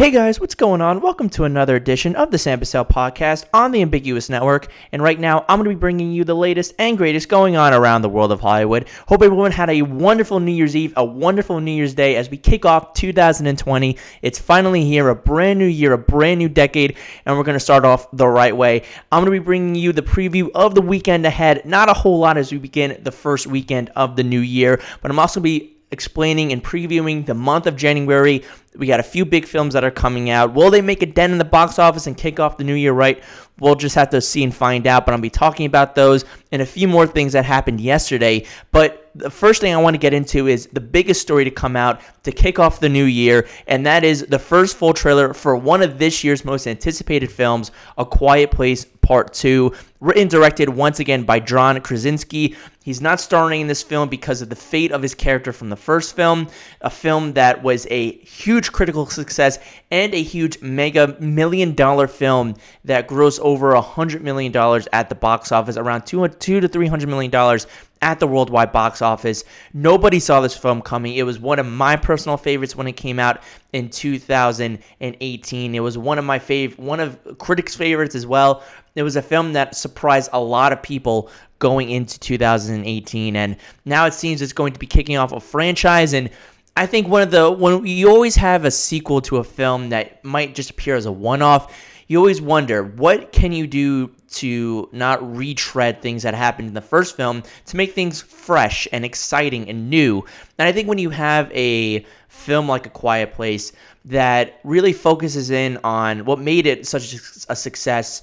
Hey guys, what's going on? Welcome to another edition of the Sam Bussell podcast on the Ambiguous Network. And right now, I'm going to be bringing you the latest and greatest going on around the world of Hollywood. Hope everyone had a wonderful New Year's Eve, a wonderful New Year's Day as we kick off 2020. It's finally here, a brand new year, a brand new decade, and we're going to start off the right way. I'm going to be bringing you the preview of the weekend ahead. Not a whole lot as we begin the first weekend of the new year, but I'm also going to be explaining and previewing the month of January. We got a few big films that are coming out. Will they make a dent in the box office and kick off the new year right? We'll just have to see and find out, but I'll be talking about those and a few more things that happened yesterday. But the first thing I want to get into is the biggest story to come out to kick off the new year, and that is the first full trailer for one of this year's most anticipated films, A Quiet Place Part 2, written directed once again by John Krasinski. He's not starring in this film because of the fate of his character from the first film, a film that was a huge critical success and a huge mega million dollar film that grossed over a hundred million dollars at the box office, around two, two to three hundred million dollars at the worldwide box office. Nobody saw this film coming. It was one of my personal favorites when it came out in 2018. It was one of my fav one of critics' favorites as well. It was a film that surprised a lot of people going into 2018 and now it seems it's going to be kicking off a franchise and I think one of the when you always have a sequel to a film that might just appear as a one-off, you always wonder what can you do to not retread things that happened in the first film to make things fresh and exciting and new. And I think when you have a film like A Quiet Place that really focuses in on what made it such a success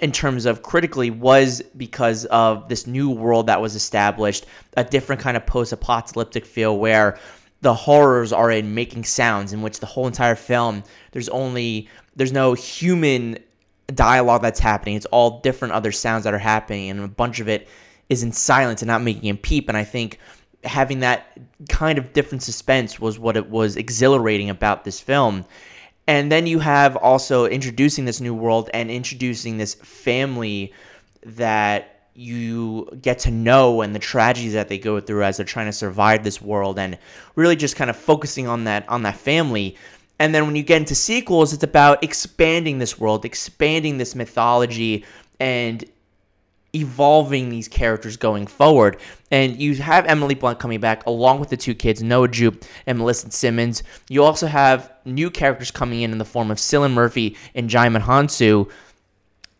in terms of critically was because of this new world that was established, a different kind of post-apocalyptic feel where the horrors are in making sounds in which the whole entire film there's only there's no human dialogue that's happening. It's all different other sounds that are happening, and a bunch of it is in silence and not making a peep. And I think having that kind of different suspense was what it was exhilarating about this film. And then you have also introducing this new world and introducing this family that you get to know and the tragedies that they go through as they're trying to survive this world and really just kind of focusing on that on that family and then when you get into sequels, it's about expanding this world, expanding this mythology, and evolving these characters going forward. And you have Emily Blunt coming back along with the two kids, Noah Jupe and Millicent Simmonds. You also have new characters coming in in the form of Cillian Murphy and Djimon Hounsou.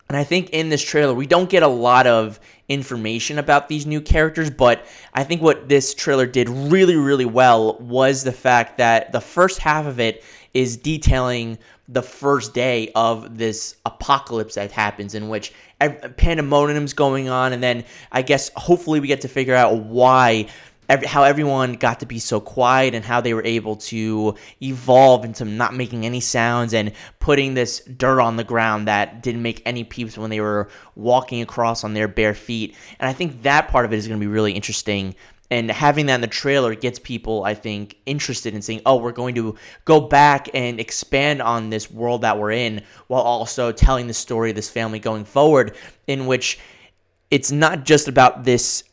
And I think in this trailer, we don't get a lot of information about these new characters, but I think what this trailer did really, really well was the fact that the first half of it is detailing the first day of this apocalypse that happens in which pandemonium's going on and then i guess hopefully we get to figure out why how everyone got to be so quiet and how they were able to evolve into not making any sounds and putting this dirt on the ground that didn't make any peeps when they were walking across on their bare feet. And I think that part of it is going to be really interesting and having that in the trailer gets people i think interested in saying oh we're going to go back and expand on this world that we're in while also telling the story of this family going forward in which it's not just about this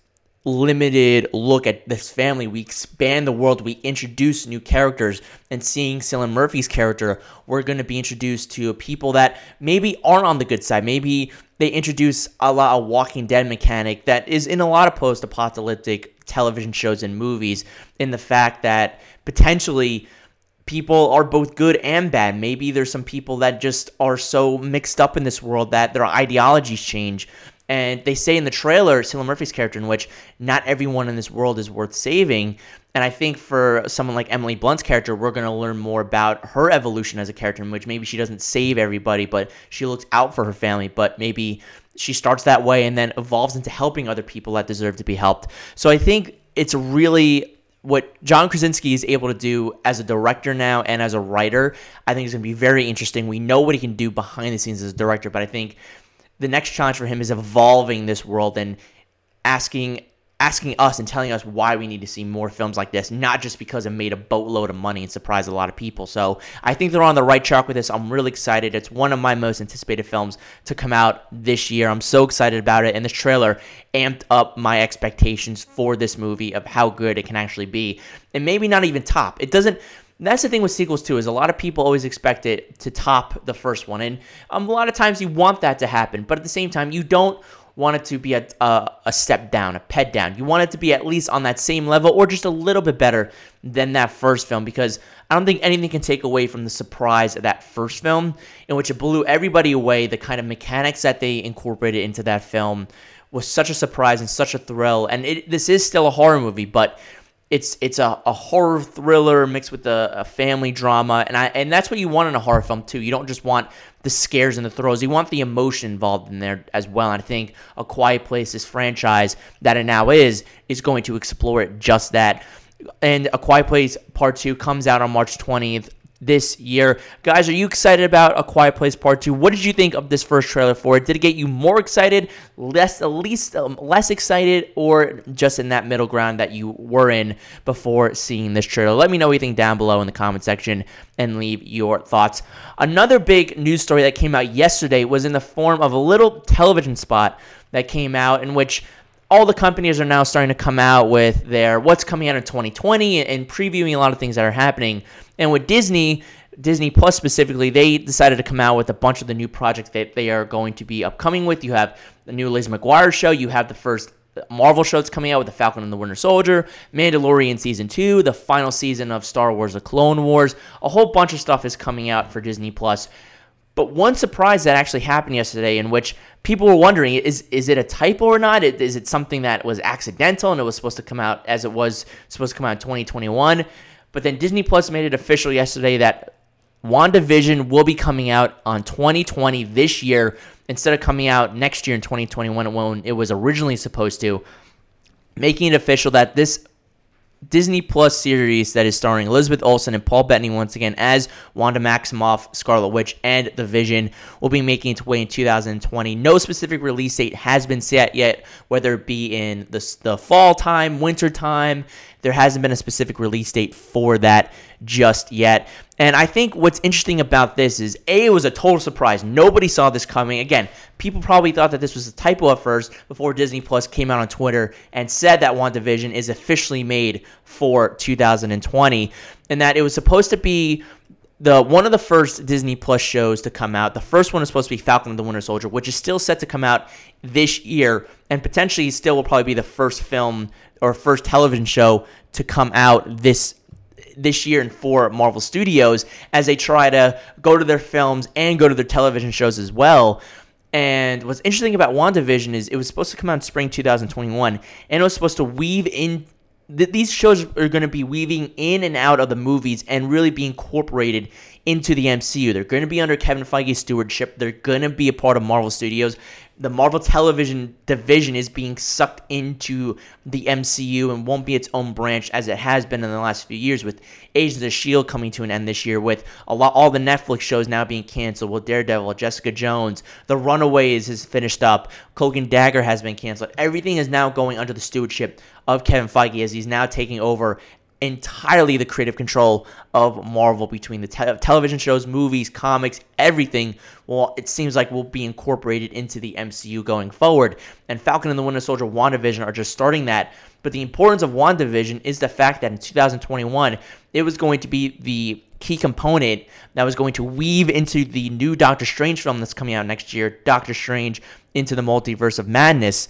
limited look at this family. We expand the world. We introduce new characters. And seeing Cillian Murphy's character, we're going to be introduced to people that maybe aren't on the good side. Maybe they introduce a lot of Walking Dead mechanic that is in a lot of post-apocalyptic television shows and movies. In the fact that potentially people are both good and bad. Maybe there's some people that just are so mixed up in this world that their ideologies change. And they say in the trailer, Cillian Murphy's character, in which not everyone in this world is worth saving. And I think for someone like Emily Blunt's character, we're going to learn more about her evolution as a character, in which maybe she doesn't save everybody, but she looks out for her family. But maybe she starts that way and then evolves into helping other people that deserve to be helped. So I think it's really what John Krasinski is able to do as a director now and as a writer. I think is going to be very interesting. We know what he can do behind the scenes as a director, but I think the next challenge for him is evolving this world and asking asking us and telling us why we need to see more films like this, not just because it made a boatload of money and surprised a lot of people. So I think they're on the right track with this. I'm really excited. It's one of my most anticipated films to come out this year. I'm so excited about it. And this trailer amped up my expectations for this movie of how good it can actually be. And maybe not even top. It doesn't that's the thing with sequels too is a lot of people always expect it to top the first one and um, a lot of times you want that to happen but at the same time you don't want it to be a, a, a, step down a ped down. You want it to be at least on that same level or just a little bit better than that first film because i don't think anything can take away from the surprise of that first film in which it blew everybody away. The kind of mechanics that they incorporated into that film was such a surprise and such a thrill and it, this is still a horror movie but it's it's a, a horror thriller mixed with a, a, family drama and I and that's what you want in a horror film too. You don't just want the scares and the throws. You want the emotion involved in there as well. And I think A Quiet Place, this franchise that it now is, is going to explore it just that. And A Quiet Place Part 2 comes out on March 20th this year. Guys, are you excited about A Quiet Place Part 2? What did you think of this first trailer for it? Did it get you more excited, less at least um, less excited, or just in that middle ground that you were in before seeing this trailer? Let me know what you think down below in the comment section and leave your thoughts. Another big news story that came out yesterday was in the form of a little television spot that came out in which all the companies are now starting to come out with their what's coming out in 2020 and previewing a lot of things that are happening. And with Disney, Disney Plus specifically, they decided to come out with a bunch of the new projects that they are going to be upcoming with. You have the new Lizzie McGuire show, you have the first Marvel show that's coming out with the Falcon and the Winter Soldier, Mandalorian season two, the final season of Star Wars: The Clone Wars. A whole bunch of stuff is coming out for Disney Plus. But one surprise that actually happened yesterday, in which people were wondering, is is it a typo or not? Is it something that was accidental and it was supposed to come out as it was supposed to come out in 2021? But then Disney Plus made it official yesterday that WandaVision will be coming out on 2020 this year instead of coming out next year in 2021 when it was originally supposed to, making it official that this Disney Plus series that is starring Elizabeth Olsen and Paul Bettany once again as Wanda Maximoff, Scarlet Witch, and The Vision will be making its way in 2020. No specific release date has been set yet, whether it be in the, the fall time, winter time. There hasn't been a specific release date for that just yet. And I think what's interesting about this is A, it was a total surprise. Nobody saw this coming. Again, people probably thought that this was a typo at first before Disney Plus came out on Twitter and said that WandaVision is officially made for 2020 and that it was supposed to be the one of the first Disney Plus shows to come out. The first one is supposed to be Falcon and the Winter Soldier, which is still set to come out this year and potentially still will probably be the first film or first television show to come out this this year and for Marvel Studios as they try to go to their films and go to their television shows as well. And what's interesting about WandaVision is it was supposed to come out in spring 2021 and it was supposed to weave in th- these shows are going to be weaving in and out of the movies and really be incorporated into the MCU. They're going to be under Kevin Feige's stewardship. They're going to be a part of Marvel Studios the Marvel Television division is being sucked into the MCU and won't be its own branch as it has been in the last few years with Agents of Shield coming to an end this year with a lot all the Netflix shows now being canceled with Daredevil, Jessica Jones, The Runaways is finished up, Cloak and Dagger has been canceled. Everything is now going under the stewardship of Kevin Feige as he's now taking over entirely the creative control of Marvel between the te- television shows, movies, comics, everything. Well, it seems like will be incorporated into the MCU going forward. And Falcon and the Winter Soldier, WandaVision are just starting that. But the importance of WandaVision is the fact that in 2021, it was going to be the key component that was going to weave into the new Doctor Strange film that's coming out next year, Doctor Strange into the Multiverse of Madness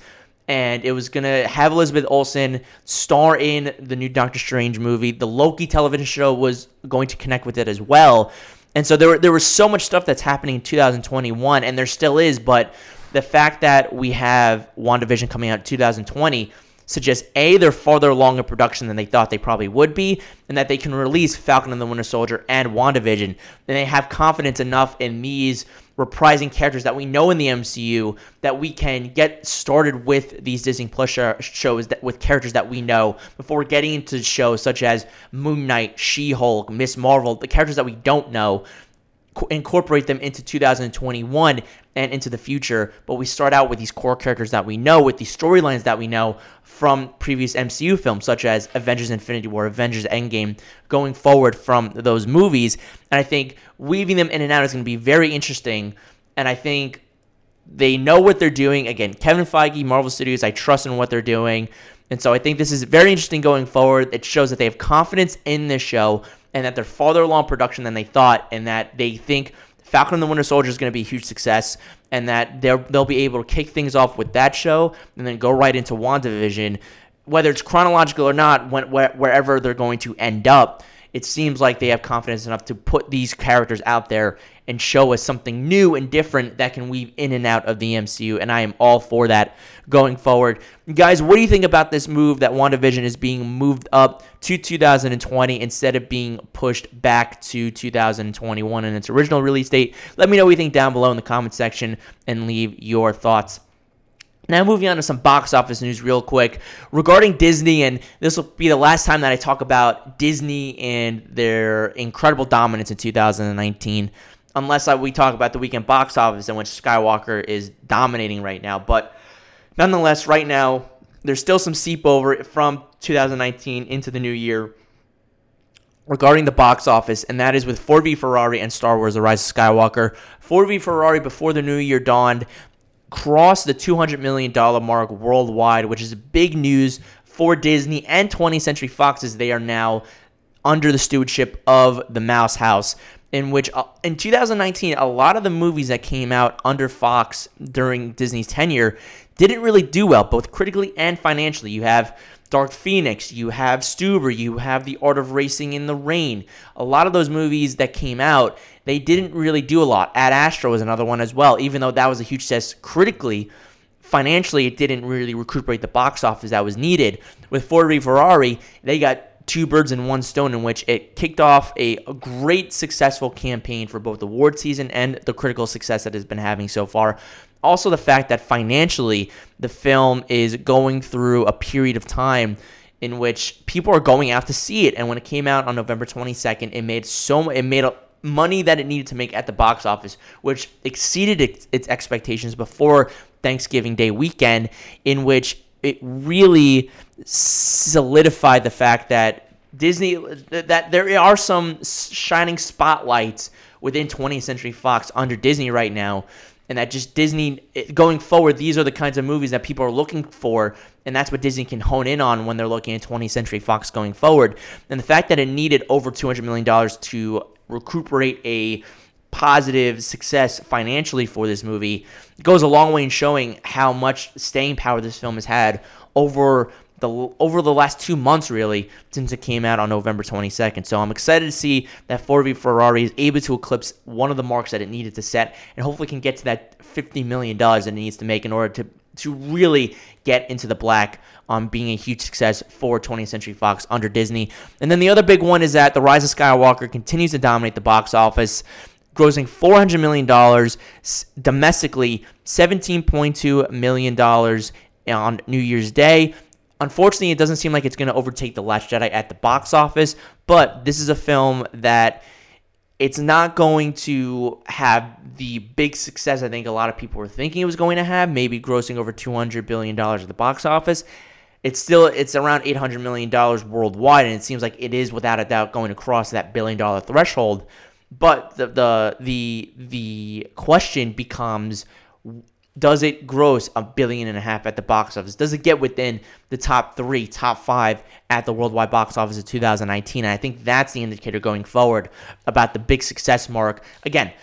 and it was gonna have Elizabeth Olsen star in the new Doctor Strange movie. The Loki television show was going to connect with it as well, and so there were, there was so much stuff that's happening in 2021, and there still is. But the fact that we have WandaVision coming out in 2020 suggests a they're farther along in production than they thought they probably would be, and that they can release Falcon and the Winter Soldier and WandaVision, and they have confidence enough in these reprising characters that we know in the MCU that we can get started with these Disney Plus shows that, with characters that we know before getting into shows such as Moon Knight, She-Hulk, Miss Marvel, the characters that we don't know incorporate them into 2021 and into the future. But we start out with these core characters that we know, with these storylines that we know from previous MCU films, such as Avengers Infinity War, Avengers Endgame, going forward from those movies. And I think weaving them in and out is going to be very interesting. And I think they know what they're doing. Again, Kevin Feige, Marvel Studios, I trust in what they're doing. And so I think this is very interesting going forward. It shows that they have confidence in this show and that they're farther along production than they thought, and that they think Falcon and the Winter Soldier is going to be a huge success, and that they'll they'll be able to kick things off with that show, and then go right into WandaVision, whether it's chronological or not, when, wherever they're going to end up it seems like they have confidence enough to put these characters out there and show us something new and different that can weave in and out of the MCU. And I am all for that going forward. Guys, what do you think about this move that WandaVision is being moved up to 2020 instead of being pushed back to 2021 and its original release date? Let me know what you think down below in the comment section and leave your thoughts. Now, moving on to some box office news, real quick. Regarding Disney, and this will be the last time that I talk about Disney and their incredible dominance in 2019, unless we talk about the weekend box office in which Skywalker is dominating right now. But nonetheless, right now, there's still some seep over from 2019 into the new year regarding the box office, and that is with Ford v Ferrari and Star Wars The Rise of Skywalker. Ford v Ferrari, before the new year dawned, crossed the $200 million mark worldwide, which is big news for Disney and 20th Century Fox as they are now under the stewardship of the Mouse House. In which, uh, in 2019, a lot of the movies that came out under Fox during Disney's tenure didn't really do well, both critically and financially. You have Dark Phoenix, you have Stuber, you have The Art of Racing in the Rain. A lot of those movies that came out they didn't really do a lot. Ad Astra was another one as well, even though that was a huge success critically. Financially, it didn't really recuperate the box office that was needed. With Ford v Ferrari, they got two birds in one stone in which it kicked off a, great successful campaign for both the award season and the critical success that it has been having so far. Also, the fact that financially the film is going through a period of time in which people are going out to see it. And when it came out on November 22nd, it made so it made money that it needed to make at the box office, which exceeded its, its expectations before Thanksgiving Day weekend, in which it really solidified the fact that Disney that there are some shining spotlights within 20th Century Fox under Disney right now and that just Disney going forward these are the kinds of movies that people are looking for and that's what Disney can hone in on when they're looking at 20th Century Fox going forward. And the fact that it needed over 200 million dollars to recuperate a positive success financially for this movie goes a long way in showing how much staying power this film has had over the over the last two months really since it came out on November 22nd. So I'm excited to see that Ford v Ferrari is able to eclipse one of the marks that it needed to set and hopefully can get to that 50 million dollars that it needs to make in order to to really get into the black on being a huge success for 20th Century Fox under Disney. And then the other big one is that The Rise of Skywalker continues to dominate the box office, grossing $400 million domestically, $17.2 million on New Year's Day. Unfortunately, it doesn't seem like it's going to overtake The Last Jedi at the box office, but this is a film that it's not going to have the big success I think a lot of people were thinking it was going to have, maybe grossing over $200 billion at the box office. It's still it's around $800 million worldwide, and it seems like it is without a doubt going to cross that billion dollar threshold. But the the the the question becomes does it gross a billion and a half at the box office? Does it get within the top three, top five at the worldwide box office of 2019? And I think that's the indicator going forward about the big success mark. Again,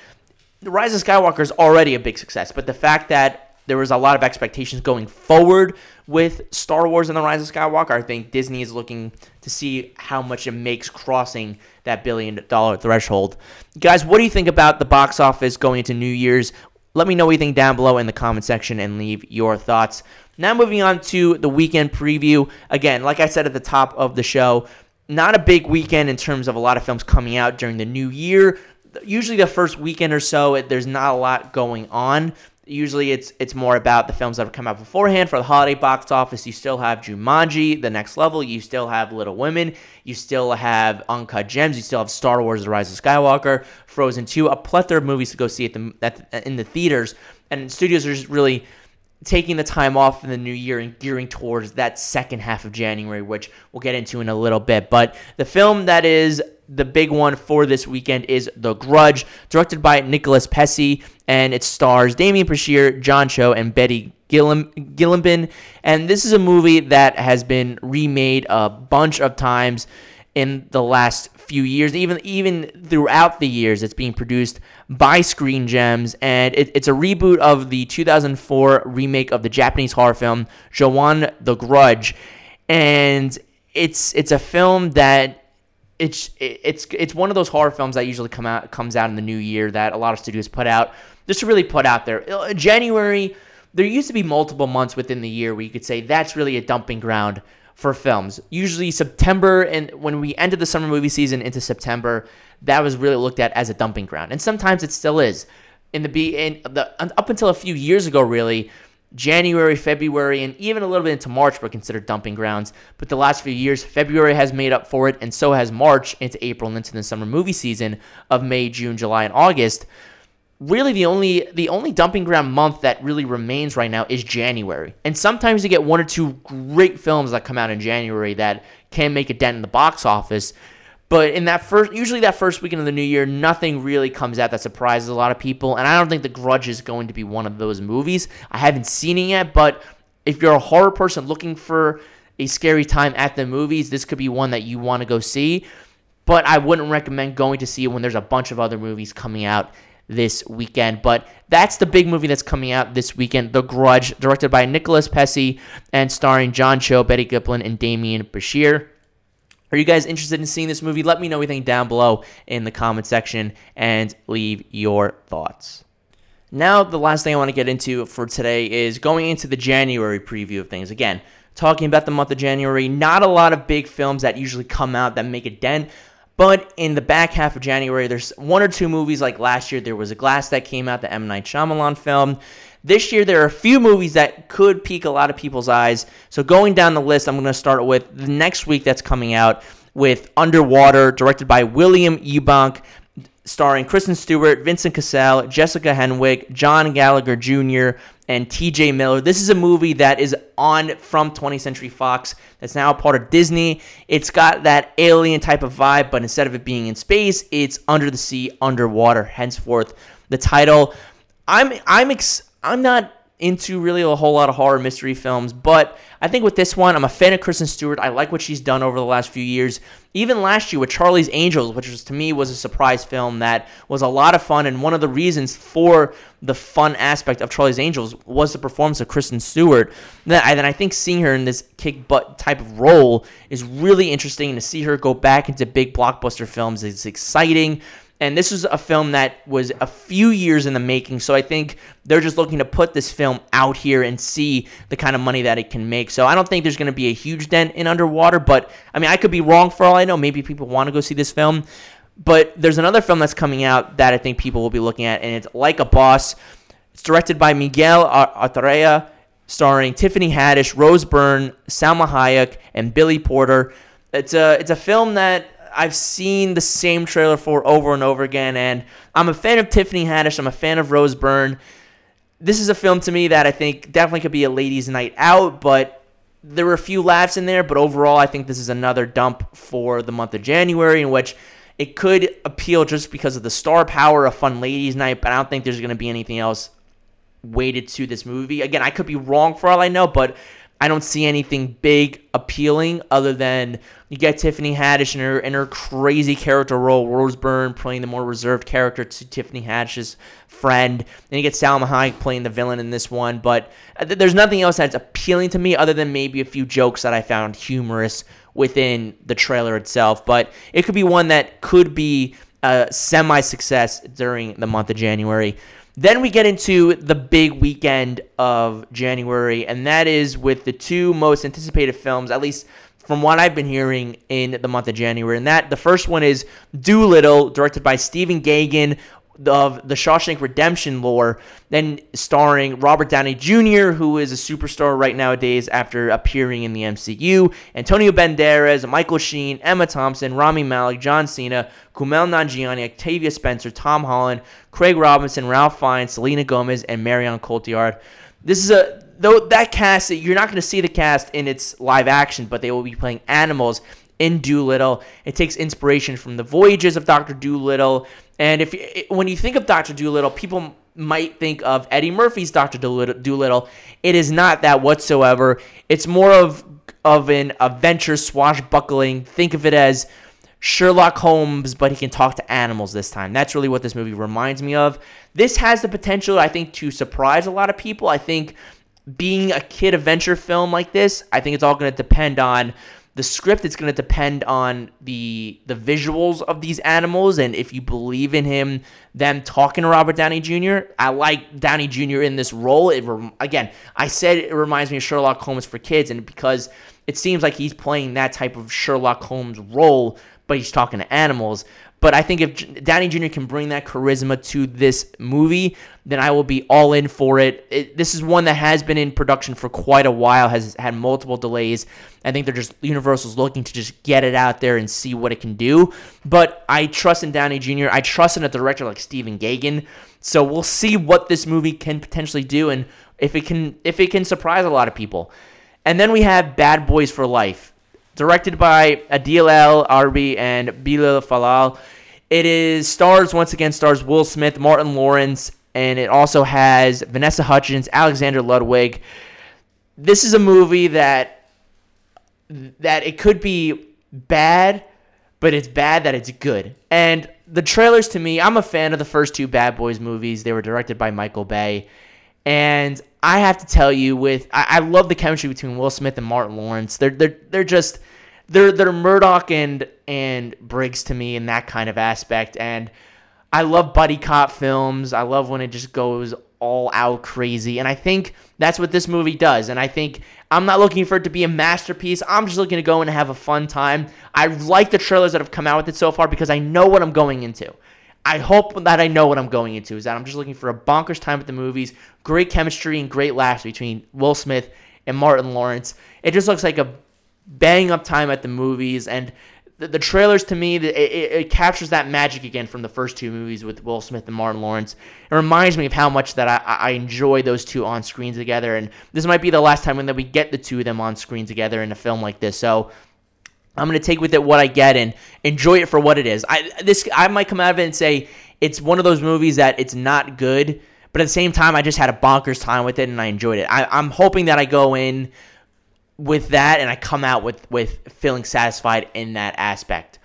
The Rise of Skywalker is already a big success, but the fact that there was a lot of expectations going forward with Star Wars and The Rise of Skywalker, I think Disney is looking to see how much it makes crossing that billion dollar threshold. Guys, what do you think about the box office going into New Year's? Let me know what you think down below in the comment section and leave your thoughts. Now, moving on to the weekend preview. Again, like I said at the top of the show, not a big weekend in terms of a lot of films coming out during the new year. Usually, the first weekend or so, there's not a lot going on. Usually, it's it's more about the films that have come out beforehand for the holiday box office. You still have Jumanji, The Next Level. You still have Little Women. You still have Uncut Gems. You still have Star Wars: The Rise of Skywalker, Frozen 2, a plethora of movies to go see at the at, in the theaters. And studios are just really taking the time off in the new year and gearing towards that second half of January, which we'll get into in a little bit. But the film that is the big one for this weekend is The Grudge, directed by Nicholas Pesce, and it stars Demian Bichir, John Cho, and Betty Gillim- Gilligan. And this is a movie that has been remade a bunch of times. in the last few years, even even throughout the years. It's being produced by Screen Gems, and it, it's a reboot of the 2004 remake of the Japanese horror film Ju-On the Grudge, and it's it's a film that it's it's it's one of those horror films that usually come out comes out in the new year that a lot of studios put out just to really put out there. Uh, January, there used to be multiple months within the year where you could say that's really a dumping ground for films. Usually September and when we ended the summer movie season into September, that was really looked at as a dumping ground, and sometimes it still is. In the be in the up until a few years ago, really January, February, and even a little bit into March were considered dumping grounds. But the last few years, February has made up for it, and so has March into April and into the summer movie season of May, June, July, and August. Really, the only the only dumping ground month that really remains right now is January. And sometimes you get one or two great films that come out in January that can make a dent in the box office. But in that first, usually that first weekend of the new year, nothing really comes out that surprises a lot of people. And I don't think The Grudge is going to be one of those movies. I haven't seen it yet, but if you're a horror person looking for a scary time at the movies, this could be one that you want to go see. But I wouldn't recommend going to see it when there's a bunch of other movies coming out this weekend. But that's the big movie that's coming out this weekend The Grudge, directed by Nicholas Pesce and starring John Cho, Betty Giplin, and Demián Bichir. Are you guys interested in seeing this movie? Let me know anything down below in the comment section and leave your thoughts. Now, the last thing I want to get into for today is going into the January preview of things. Again, talking about the month of January, not a lot of big films that usually come out that make a dent. But in the back half of January, there's one or two movies like last year. There was a Glass that came out, the M. Night Shyamalan film. This year, there are a few movies that could pique a lot of people's eyes. So, going down the list, I'm going to start with the next week that's coming out with Underwater, directed by William Eubank, starring Kristen Stewart, Vincent Cassel, Jessica Henwick, John Gallagher Jr., and TJ Miller. This is a movie that is on from 20th Century Fox that's now a part of Disney. It's got that alien type of vibe, but instead of it being in space, it's under the sea, underwater. Henceforth, the title. I'm I'm ex- I'm not into really a whole lot of horror mystery films, but I think with this one, I'm a fan of Kristen Stewart. I like what she's done over the last few years. Even last year with Charlie's Angels, which was to me was a surprise film that was a lot of fun, and one of the reasons for the fun aspect of Charlie's Angels was the performance of Kristen Stewart. I, then I think seeing her in this kick butt type of role is really interesting. To see her go back into big blockbuster films is exciting. And this was a film that was a few years in the making. So I think they're just looking to put this film out here and see the kind of money that it can make. So I don't think there's going to be a huge dent in Underwater. But I mean, I could be wrong for all I know. Maybe people want to go see this film. But there's another film that's coming out that I think people will be looking at, and it's Like a Boss. It's directed by Miguel Arteta, starring Tiffany Haddish, Rose Byrne, Salma Hayek, and Billy Porter. It's a it's a film that I've seen the same trailer for over and over again, and I'm a fan of Tiffany Haddish. I'm a fan of Rose Byrne. This is a film to me that I think definitely could be a ladies' night out, but there were a few laughs in there. But overall, I think this is another dump for the month of January, in which it could appeal just because of the star power of fun ladies' night. But I don't think there's going to be anything else weighted to this movie. Again, I could be wrong for all I know, but I don't see anything big appealing other than you get Tiffany Haddish in her in her crazy character role, Rose Byrne playing the more reserved character to Tiffany Haddish's friend. Then you get Salma Hayek playing the villain in this one. But uh, there's nothing else that's appealing to me other than maybe a few jokes that I found humorous within the trailer itself. But it could be one that could be a semi success during the month of January. Then we get into the big weekend of January, and that is with the two most anticipated films, at least from what I've been hearing in the month of January. And that the first one is Dolittle, directed by Stephen Gaghan, of the Shawshank Redemption lore, then starring Robert Downey Jr., who is a superstar right nowadays after appearing in the MCU, Antonio Banderas, Michael Sheen, Emma Thompson, Rami Malek, John Cena, Kumail Nanjiani, Octavia Spencer, Tom Holland, Craig Robinson, Ralph Fiennes, Selena Gomez, and Marion Cotillard. This is a though that cast you're not going to see the cast in its live action, but they will be playing animals in Dolittle. It takes inspiration from the voyages of Doctor Dolittle and if when you think of Doctor Dolittle, people might think of Eddie Murphy's Doctor Dolittle. It is not that whatsoever. It's more of of an adventure swashbuckling. Think of it as Sherlock Holmes, but he can talk to animals this time. That's really what this movie reminds me of. This has the potential, I think, to surprise a lot of people. I think being a kid adventure film like this, I think it's all going to depend on the script. It's going to depend on the the visuals of these animals, and if you believe in him, them talking to Robert Downey Jr. I like Downey Jr. in this role. It again, I said it reminds me of Sherlock Holmes for kids, and because it seems like he's playing that type of Sherlock Holmes role but he's talking to animals. But I think if Downey Jr. can bring that charisma to this movie, then I will be all in for it. it. This is one that has been in production for quite a while, has had multiple delays. I think they're just Universal's looking to just get it out there and see what it can do. But I trust in Downey Jr. I trust in a director like Stephen Gaghan. So we'll see what this movie can potentially do and if it can if it can surprise a lot of people. And then we have Bad Boys for Life directed by Adil El Arbi and Bilall Fallah. It is stars once again stars Will Smith, Martin Lawrence, and it also has Vanessa Hudgens, Alexander Ludwig. This is a movie that that it could be bad, but it's bad that it's good. And the trailers to me, I'm a fan of the first two Bad Boys movies. They were directed by Michael Bay. And I have to tell you, with I, I love the chemistry between Will Smith and Martin Lawrence. They're they're they're just they're they're Murtaugh and and Briggs to me in that kind of aspect. And I love buddy cop films. I love when it just goes all out crazy. And I think that's what this movie does. And I think I'm not looking for it to be a masterpiece. I'm just looking to go and have a fun time. I like the trailers that have come out with it so far because I know what I'm going into. I hope that I know what I'm going into. Is that I'm just looking for a bonkers time at the movies, great chemistry and great laughs between Will Smith and Martin Lawrence. It just looks like a bang up time at the movies, and the, the trailers to me, it, it, it, captures that magic again from the first two movies with Will Smith and Martin Lawrence. It reminds me of how much that I, I enjoy those two on screen together, and this might be the last time that we get the two of them on screen together in a film like this. So I'm gonna take with it what I get and enjoy it for what it is. I this I might come out of it and say it's one of those movies that it's not good, but at the same time I just had a bonkers time with it and I enjoyed it. I, I'm hoping that I go in with that and I come out with with feeling satisfied in that aspect.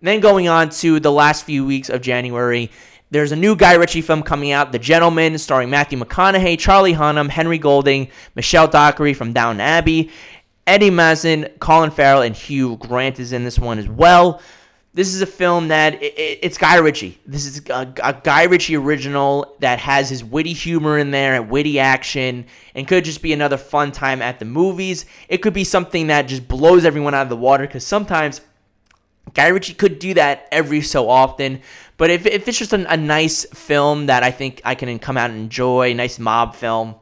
then going on to the last few weeks of January, there's a new Guy Ritchie film coming out, The Gentlemen, starring Matthew McConaughey, Charlie Hunnam, Henry Golding, Michelle Dockery from Downton Abbey, Eddie Marsan, Colin Farrell, and Hugh Grant is in this one as well. This is a film that it, it, it's Guy Ritchie. This is a, a, Guy Ritchie original that has his witty humor in there and witty action, and could just be another fun time at the movies. It could be something that just blows everyone out of the water because sometimes Guy Ritchie could do that every so often. But if, if it's just a nice film that I think I can come out and enjoy, nice mob film,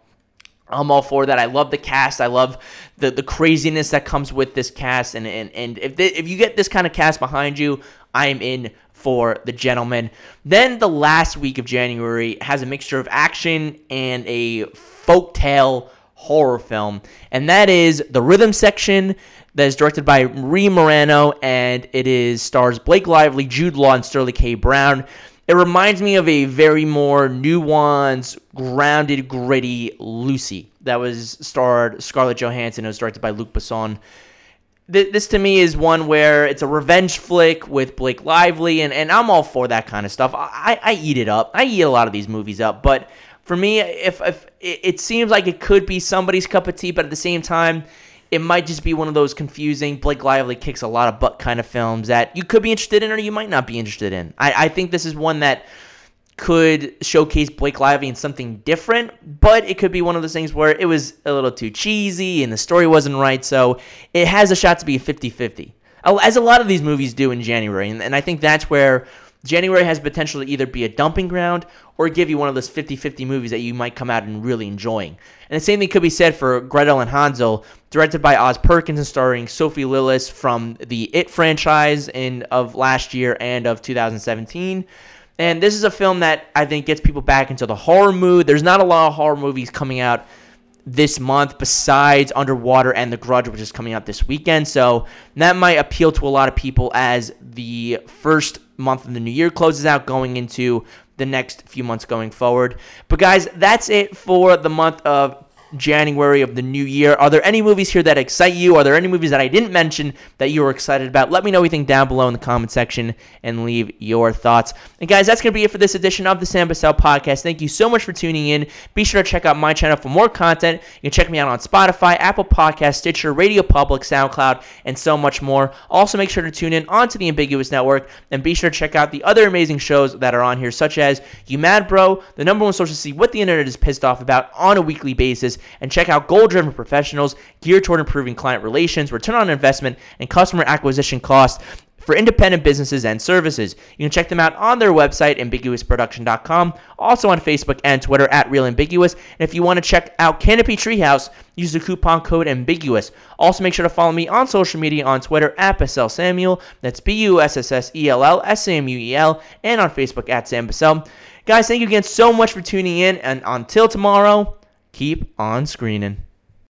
I'm all for that. I love the cast. I love the the craziness that comes with this cast. And and, and if if you get this kind of cast behind you, I am in for the gentleman. Then the last week of January has a mixture of action and a folk tale horror film, and that is the Rhythm Section. That is directed by Marie Morano, and it is stars Blake Lively, Jude Law, and Sterling K. Brown. It reminds me of a very more nuanced, grounded, gritty Lucy that was starred Scarlett Johansson. It was directed by Luc Besson. This to me is one where it's a revenge flick with Blake Lively, and, and I'm all for that kind of stuff. I, I eat it up. I eat a lot of these movies up, but for me, if, if it seems like it could be somebody's cup of tea, but at the same time, it might just be one of those confusing Blake Lively kicks a lot of butt kind of films that you could be interested in or you might not be interested in. I, I think this is one that could showcase Blake Lively in something different, but it could be one of those things where it was a little too cheesy and the story wasn't right. So it has a shot to be a 50 50, as a lot of these movies do in January. And, and I think that's where January has potential to either be a dumping ground or give you one of those 50 50 movies that you might come out and really enjoying. And the same thing could be said for Gretel and Hansel, directed by Oz Perkins and starring Sophie Lillis from the It franchise in of last year and of 2017. And this is a film that I think gets people back into the horror mood. There's not a lot of horror movies coming out this month besides Underwater and The Grudge, which is coming out this weekend. So that might appeal to a lot of people as the first month of the new year closes out, going into the next few months going forward. But guys, that's it for the month of January of the new year. Are there any movies here that excite you? Are there any movies that I didn't mention that you were excited about? Let me know think down below in the comment section and leave your thoughts. And guys, that's going to be it for this edition of the Sam Bussell podcast. Thank you so much for tuning in. Be sure to check out my channel for more content. You can check me out on Spotify, Apple Podcast, Stitcher, Radio Public, SoundCloud, and so much more. Also, make sure to tune in onto the Ambiguous Network and be sure to check out the other amazing shows that are on here, such as You Mad Bro, the number one source to see what the internet is pissed off about on a weekly basis, and check out Goal Driven Professionals geared toward improving client relations, return on investment, and customer acquisition costs for independent businesses and services. You can check them out on their website, ambiguousproduction.com, also on Facebook and Twitter at Real Ambiguous. And if you want to check out Canopy Treehouse, use the coupon code Ambiguous. Also, make sure to follow me on social media on Twitter at Bussell Samuel. That's B U S S S E L L S A M U E L, and on Facebook at Sam Bussell. Guys, thank you again so much for tuning in, and until tomorrow, keep on screening.